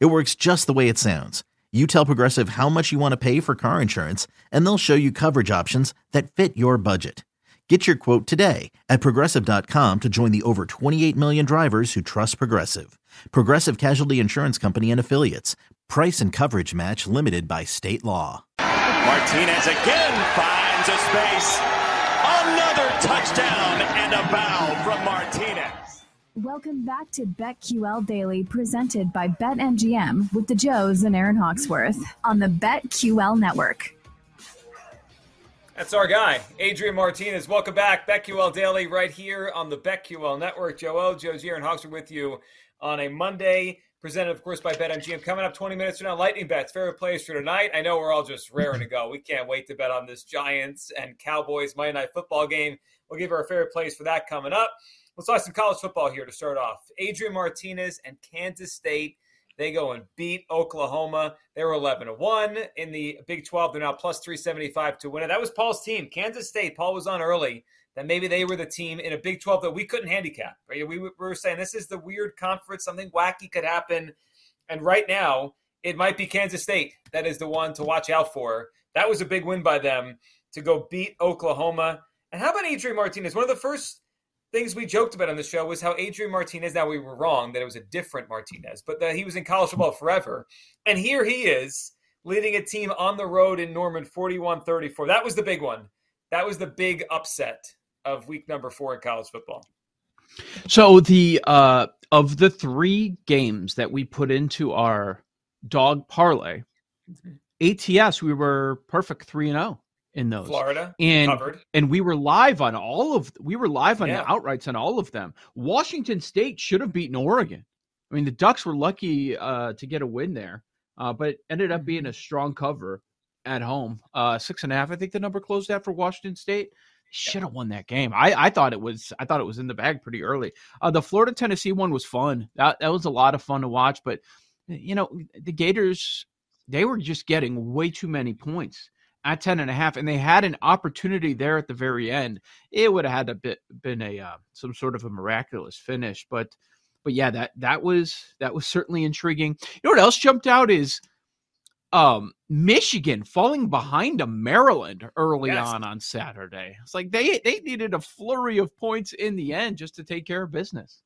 It works just the way it sounds. You tell Progressive how much you want to pay for car insurance, and they'll show you coverage options that fit your budget. Get your quote today at progressive.com to join the over 28 million drivers who trust Progressive. Progressive Casualty Insurance Company and Affiliates. Price and coverage match limited by state law. Martinez again finds a space. Another touchdown and a bow from Martinez. Welcome back to BetQL Daily, presented by BetMGM with the Joes and Aaron Hawksworth on the BetQL Network. That's our guy, Adrian Martinez. Welcome back, BetQL Daily, right here on the BetQL Network. Joe O, Joe Gier, and Hawksworth with you on a Monday, presented, of course, by BetMGM. Coming up 20 minutes from now, Lightning Bets, favorite plays for tonight. I know we're all just raring to go. We can't wait to bet on this Giants and Cowboys Monday Night Football game. We'll give our favorite plays for that coming up. Let's talk some college football here to start off. Adrian Martinez and Kansas State. They go and beat Oklahoma. They were 11 to 1 in the Big 12. They're now plus 375 to win it. That was Paul's team, Kansas State. Paul was on early that maybe they were the team in a Big 12 that we couldn't handicap. Right? We were saying this is the weird conference, something wacky could happen. And right now, it might be Kansas State that is the one to watch out for. That was a big win by them to go beat Oklahoma. And how about Adrian Martinez? One of the first things we joked about on the show was how Adrian Martinez, now we were wrong that it was a different Martinez, but that he was in college football forever. And here he is leading a team on the road in Norman 41 34. That was the big one. That was the big upset of week number four in college football. So the uh of the three games that we put into our dog parlay, ATS we were perfect three and zero in those. Florida and covered. and we were live on all of we were live on Yeah. the outrights on all of them. Washington State should have beaten Oregon. I mean, the Ducks were lucky uh, to get a win there, uh, but ended up being a strong cover at home. Uh, six and a half, I think the number closed out for Washington State. Should have won that game. I, I thought it was I thought it was in the bag pretty early. Uh, the Florida Tennessee one was fun. That that was a lot of fun to watch. But you know the Gators they were just getting way too many points at 10 and a half and they had an opportunity there at the very end it would have had to be, been a uh, some sort of a miraculous finish but but yeah that that was that was certainly intriguing. You know what else jumped out is um michigan falling behind to maryland early Yes. on on saturday. It's like they they needed a flurry of points in the end just to take care of business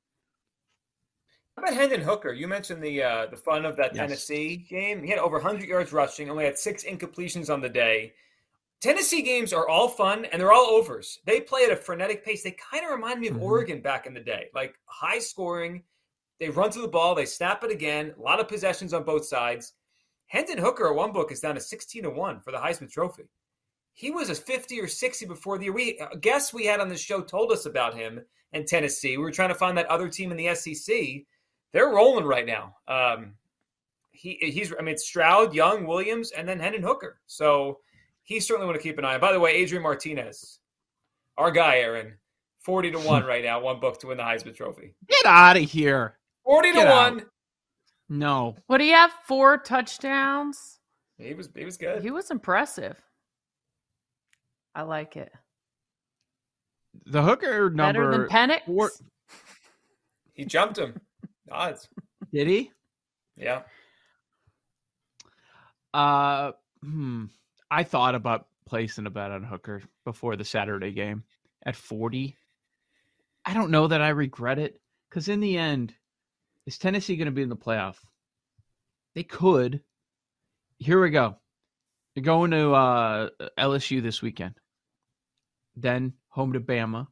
How about Hendon Hooker? You mentioned the uh, the fun of that Yes. Tennessee game. He had over 100 yards rushing, only had six incompletions on the day. Tennessee games are all fun and they're all overs. They play at a frenetic pace. They kind of remind me of Mhm. Oregon back in the day, like high scoring. They run through the ball, they snap it again. A lot of possessions on both sides. Hendon Hooker at one book is down to 16 to one for the Heisman Trophy. He was a 50 or 60 before the year. We uh, guests we had on the show told us about him and Tennessee. We were trying to find that other team in the SEC they're rolling right now. Um, he he's I mean it's Stroud, Young, Williams, and then Hendon Hooker. So he certainly want to keep an eye on. By the way, Adrian Martinez, our guy, Aaron, forty to one right now, one book to win the Heisman Trophy. get out of here Forty to out. one. no What do you have? Four touchdowns. He was he was good. He was impressive. I like it. the hooker number Better than Penix. four- He jumped him. Odds. did he Yeah. Uh, hmm. I thought about placing a bet on Hooker before the Saturday game at 40. I don't know that I regret it because in the end, is Tennessee going to be in the playoff? They could. Here we go. They're going to uh, LSU this weekend. Then home to Bama.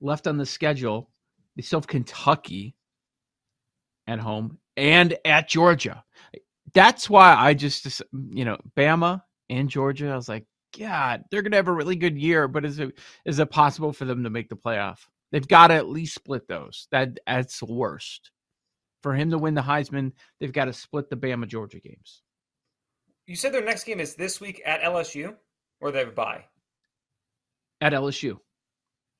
Left on the schedule, they still have Kentucky at home and at Georgia that's why I just, you know, Bama and Georgia. I was like, God, they're gonna have a really good year, but is it is it possible for them to make the playoff? They've got to at least split those. That that's the worst. For him to win the Heisman, they've got to split the Bama Georgia games. You said their next game is this week at LSU, or they have a bye at LSU.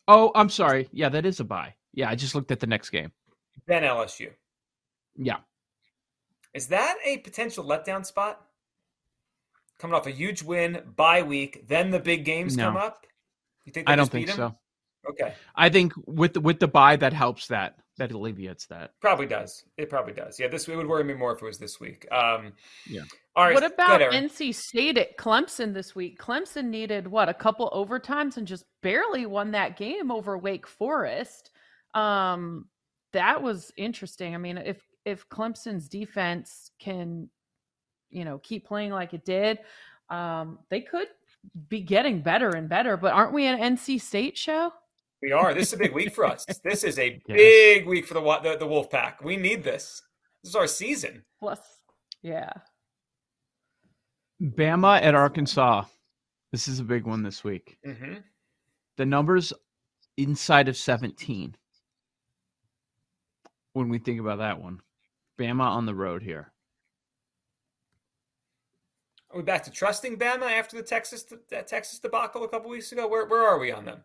Oh, I'm sorry. Yeah, that is a bye. Yeah, I just looked at the next game. Then LSU. Yeah. Is that a potential letdown spot? Coming off a huge win, bye week, then the big games No. come up. You think I don't think so. Okay, I think with the, with the bye that helps that that alleviates that. probably does. It probably does. Yeah, this it would worry me more if it was this week. Um, Yeah. All right. What about ahead, NC State at Clemson this week? Clemson needed what a couple overtimes and just barely won that game over Wake Forest. Um, that was interesting. I mean, if if Clemson's defense can, you know, keep playing like it did, um, they could be getting better and better. But aren't we an NC State show? We are. This is a big week for us. This is a Yes. big week for the the, the Wolf Pack. We need this. This is our season. Plus, yeah. Bama at Arkansas. This is a big one this week. hmm The numbers inside of 17. When we think about that one, Bama on the road here. Are we back to trusting Bama after the Texas that Texas debacle a couple weeks ago? Where where are we on them?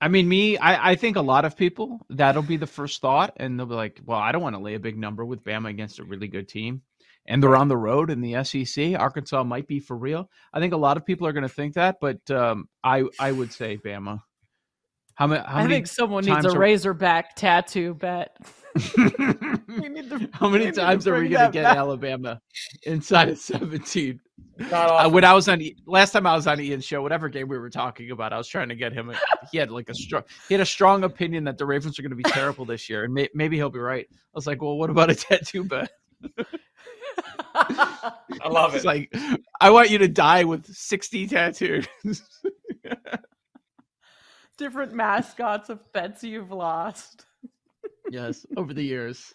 I mean, me, I, I think a lot of people that'll be the first thought, and they'll be like, "Well, I don't want to lay a big number with Bama against a really good team." And they're on the road in the SEC. Arkansas might be for real. I think a lot of people are going to think that, but um, I I would say Bama. How many? How I many think someone needs a are- Razorback tattoo bet. need to- How we many to times are we going to get back. Alabama inside of 17? Not Uh, when I was on last time I was on Ian's show, whatever game we were talking about, I was trying to get him. He had like a strong, he had a strong opinion that the Ravens are going to be terrible this year, and may, maybe he'll be right. I was like, well, what about a tattoo bet? I love It's it. like, I want you to die with 60 tattoos. Different mascots of bets you've lost. yes, over the years.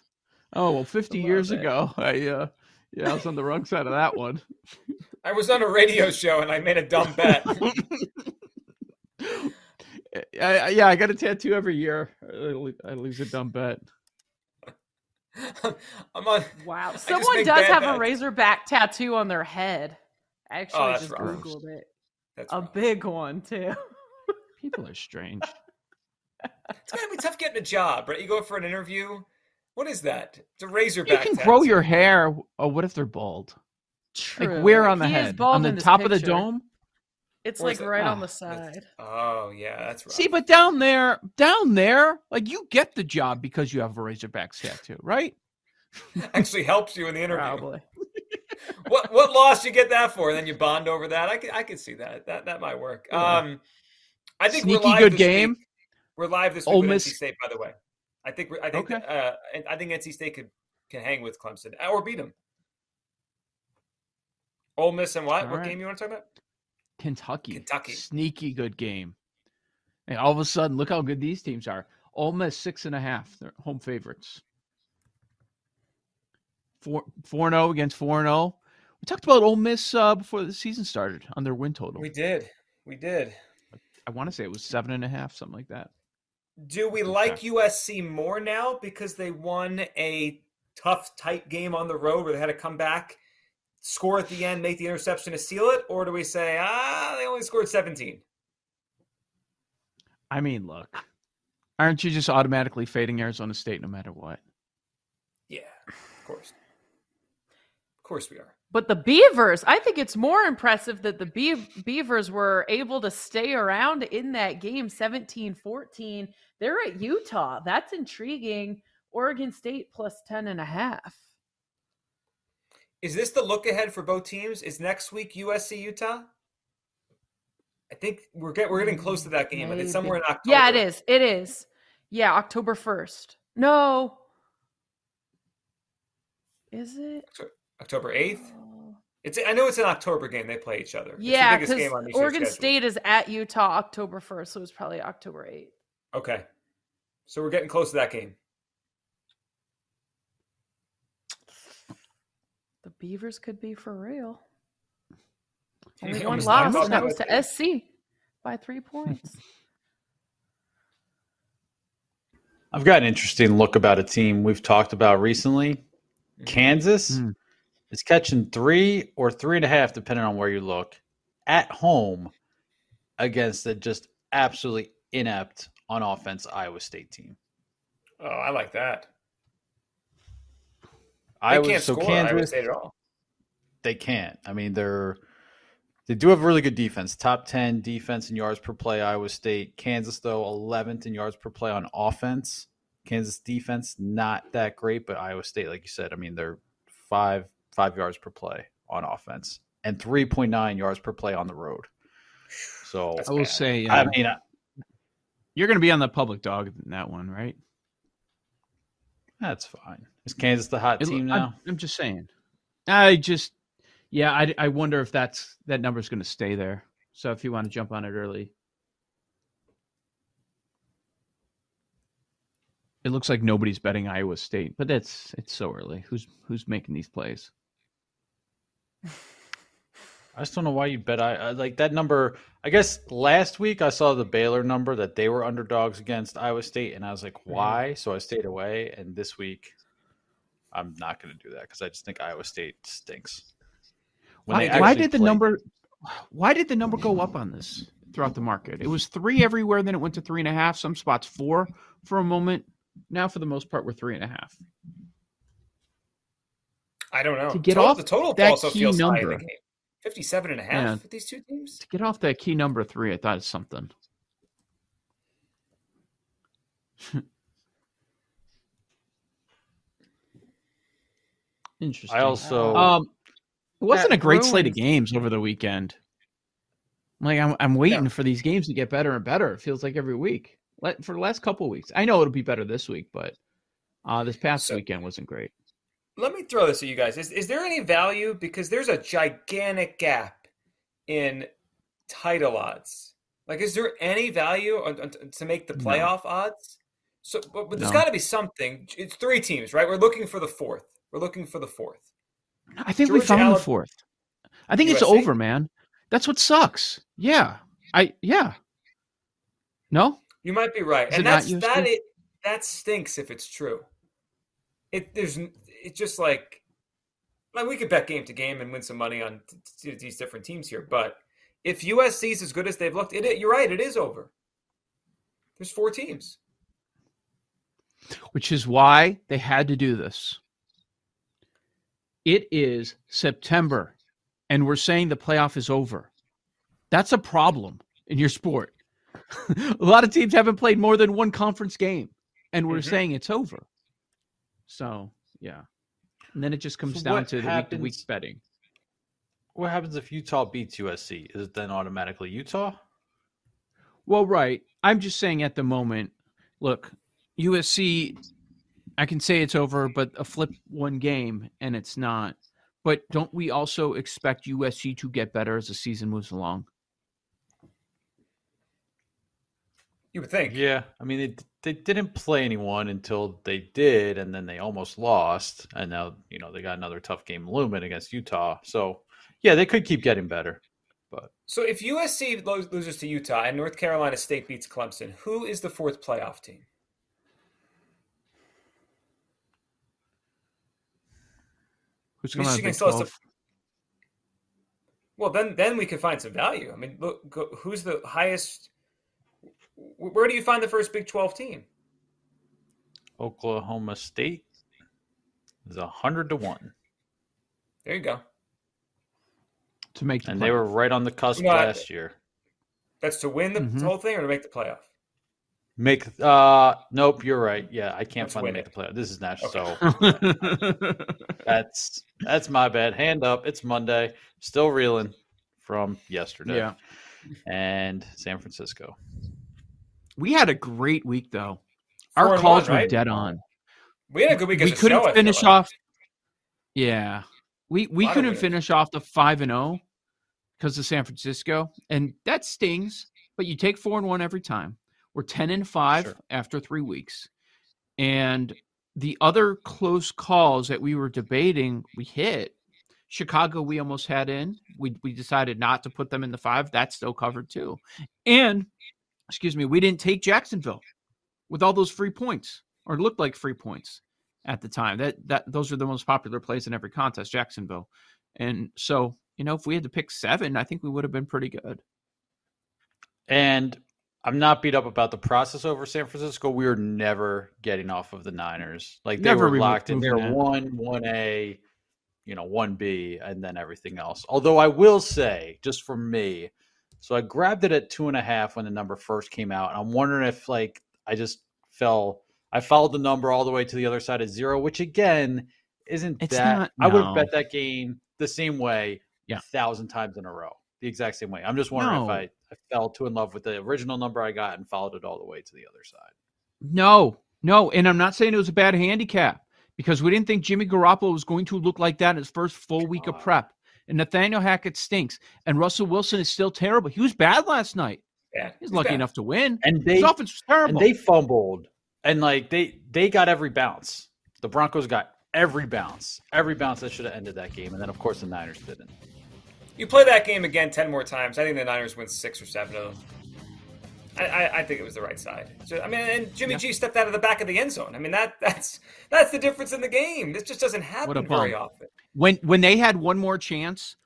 Oh well, 50 years it. ago, I uh, yeah, I was on the wrong side of that one. I was on a radio show and I made a dumb bet. I, I- yeah, I got a tattoo every year. I lo- I lose a dumb bet. I'm on. Wow. Someone does bad have a bets. Razorback tattoo on their head. I actually Oh, just rough. Googled it. That's A wrong. big one, too. People are strange. It's gotta be tough getting a job, right? You go for an interview. What is that? It's a razorback. You razorback. can grow tattoo. your hair. Oh, what if they're bald? True. Like where on the He is head? bald On the in this top of the dome? It's Or is like it- right on Ah, the side. Oh yeah, that's right. See, but down there, down there, like you get the job because you have a Razorback tattoo, right? actually helps you in the interview. Probably. what what loss you get that for? Then you bond over that. I could I could see that. That that might work. Yeah. Um, I think Sneaky we're live good this game. Week. We're live this week Ole with Miss- NC State. By the way, I think I think Okay. uh, I think NC State could can hang with Clemson or beat them. Ole Miss and what? All what right. game you want to talk about? Kentucky. Kentucky. Sneaky good game. And all of a sudden, look how good these teams are. Ole Miss six and a half. They're home favorites. Four four and zero against four and zero. We talked about Ole Miss uh, before the season started on their win total. We did. We did. I want to say it was seven and a half, something like that. Do we like USC more now because they won a tough, tight game on the road where they had to come back, score at the end, make the interception to seal it? Or do we say, ah, they only scored 17? I mean, look, aren't you just automatically fading Arizona State no matter what? Yeah, of course. Of course we are. But the Beavers, I think it's more impressive that the Be- Beavers were able to stay around in that game 17 14. They're at Utah. That's intriguing. Oregon State plus 10 and a half. Is this the look ahead for both teams? Is next week USC Utah? I think we're get, we're getting close to that game, but it's somewhere in October. Yeah, it is. It is. Yeah, October 1st. No. Is it? October 8th. Oh. It's I know it's an October game. They play each other. Yeah, because game on each year's Oregon schedule. State is at Utah October 1st, so it's probably October 8th. Okay. So we're getting close to that game. The Beavers could be for real. You Only one loss, and that off was to SC by three points. I've got an interesting look about a team we've talked about recently. Mm-hmm. Kansas Mm. Is catching three or three and a half, depending on where you look, at home against a just absolutely inept on offense Iowa State team. Oh, I like that. Iowa, can't so score Kansas, Iowa State at all. they can't. I mean, they're they do have really good defense. Top ten defense in yards per play. Iowa State, Kansas though eleventh in yards per play on offense. Kansas defense not that great, but Iowa State, like you said, I mean they're five five yards per play on offense and three point nine yards per play on the road. So I will bad. say, I uh, mean, I- you're going to be on the public dog in that one, right? that's fine. Is Kansas the hot It- team now? I'm, just saying. I just, yeah, I, I wonder if that's that number is going to stay there. So if you want to jump on it early, it looks like nobody's betting Iowa State, but that's it's so early. Who's who's making these plays? I just don't know why you bet. I, I like that number. I guess last week I saw the Baylor number that they were underdogs against Iowa State, and I was like, Mm-hmm. why? So I stayed away. And this week, I'm not going to do that because I just think Iowa State stinks. Why, why did the play- number? Why did the number go up on this throughout the market? It was three everywhere, then it went to three and a half. Some spots four for a moment. Now, for the most part, we're three and a half. I don't know. To get Total- off the total that also key feels high in the number. game. 57 and a half Yeah. with these two teams. To get off that key number three, I thought it's something. Interesting. I also Um, it wasn't a great slate of games over the weekend. Like I'm, I'm waiting for these games to get better and better. It feels like every week. Let for the last couple of weeks. I know it'll be better this week, but uh, this past So- weekend wasn't great. Let me throw this at you guys. Is, is there any value? Because there's a gigantic gap in title odds. Like, is there any value on, on- to make the No. playoff odds? So, but, but there's No. got to be something. It's three teams, right? We're looking for the fourth. We're looking for the fourth. I think we Georgia found the fourth. I think it's over, man. That's what sucks. Yeah. I yeah. No? You might be right, Is and that's that. It that stinks if it's true. It there's it's just like like we could bet game to game and win some money on t- t- these different teams here, but if USC is as good as they've looked, it you're right, it is over. There's four teams. Which is why they had to do this. It is September, and we're saying the playoff is over. That's a problem in your sport. a lot of teams haven't played more than one conference game, and we're Mhm. saying it's over. So, yeah. And then it just comes So down what to the week to week betting. what happens if Utah beats USC? Is it then automatically Utah? Well, right. I'm just saying at the moment, look, USC, I can say it's over, but a flip one game and it's not. But don't we also expect USC to get better as the season moves along? You would think. Yeah, I mean they they didn't play anyone until they did, and then they almost lost, and now you know they got another tough game looming against Utah. So yeah, they could keep getting better. But So if USC loses to Utah and North Carolina State beats Clemson, who is the fourth playoff team? Who's going to Michigan Big still 12? Well, then then we could find some value. I mean, look, go, who's the highest? Wh- Where do you find the first Big Twelve team? Oklahoma State is a hundred to one, There you go. to make the and they were right on the cusp No, I- last year. That's to win the Mhm. whole thing or to make the playoff. Make uh nope, you're right. Yeah, I can't Let's find win make it. the playoff. This is national. Okay. So that's that's my bad. Hand up. It's Monday. Still reeling from yesterday. yeah. And San Francisco. We had a great week, though. Four Our calls one, were dead on. We had a good week. we couldn't show, finish like. off. Yeah, we we couldn't finish off the five and oh zero because of San Francisco, and that stings. But you take four and one every time. We're ten and five Sure. after three weeks, and the other close calls that we were debating, we hit. Chicago, we almost had in. We we decided not to put them in the five. That's still covered too. And excuse me, we didn't take Jacksonville with all those free points. or looked like free points at the time. That that those are the most popular plays in every contest, Jacksonville. And so, you know, if we had to pick seven, I think we would have been pretty good. And I'm not beat up about the process over San Francisco. We were never getting off of the Niners. Like they Never were locked in. They're one, one A, you know, one B, and then everything else. Although I will say, just for me, so I grabbed it at two and a half when the number first came out. I'm wondering if like I just fell I followed the number all the way to the other side of zero, which again isn't It's that not- I would have bet that game the same way Yeah. a thousand times in a row. The exact same way. I'm just wondering if I, I fell too in love with the original number I got and followed it all the way to the other side. No, no, and I'm not saying it was a bad handicap because we didn't think Jimmy Garoppolo was going to look like that in his first full week of prep. And Nathaniel Hackett stinks, and Russell Wilson is still terrible. He was bad last night. Yeah, He's it's lucky bad. enough to win. And they His offense was terrible. and they fumbled and like they they got every bounce. The Broncos got every bounce, every bounce that should have ended that game, and then of course the Niners didn't. You play that game again ten more times. I think the Niners win six or seven of them. I, I, I think it was the right side. So, I mean, and Jimmy G stepped out of the back of the end zone. I mean, that that's that's the difference in the game. This just doesn't happen very often. when when they had one more chance,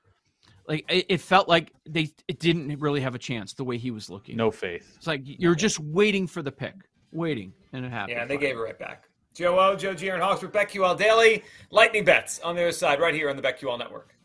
like it, it felt like they it didn't really have a chance the way he was looking. No faith. It's like you're just waiting for the pick, waiting, and it happened. Yeah, they gave it right back. Joe O, Joe G, and Hawks with BetQL Daily. Lightning bets on the other side, right here on the BetQL Network.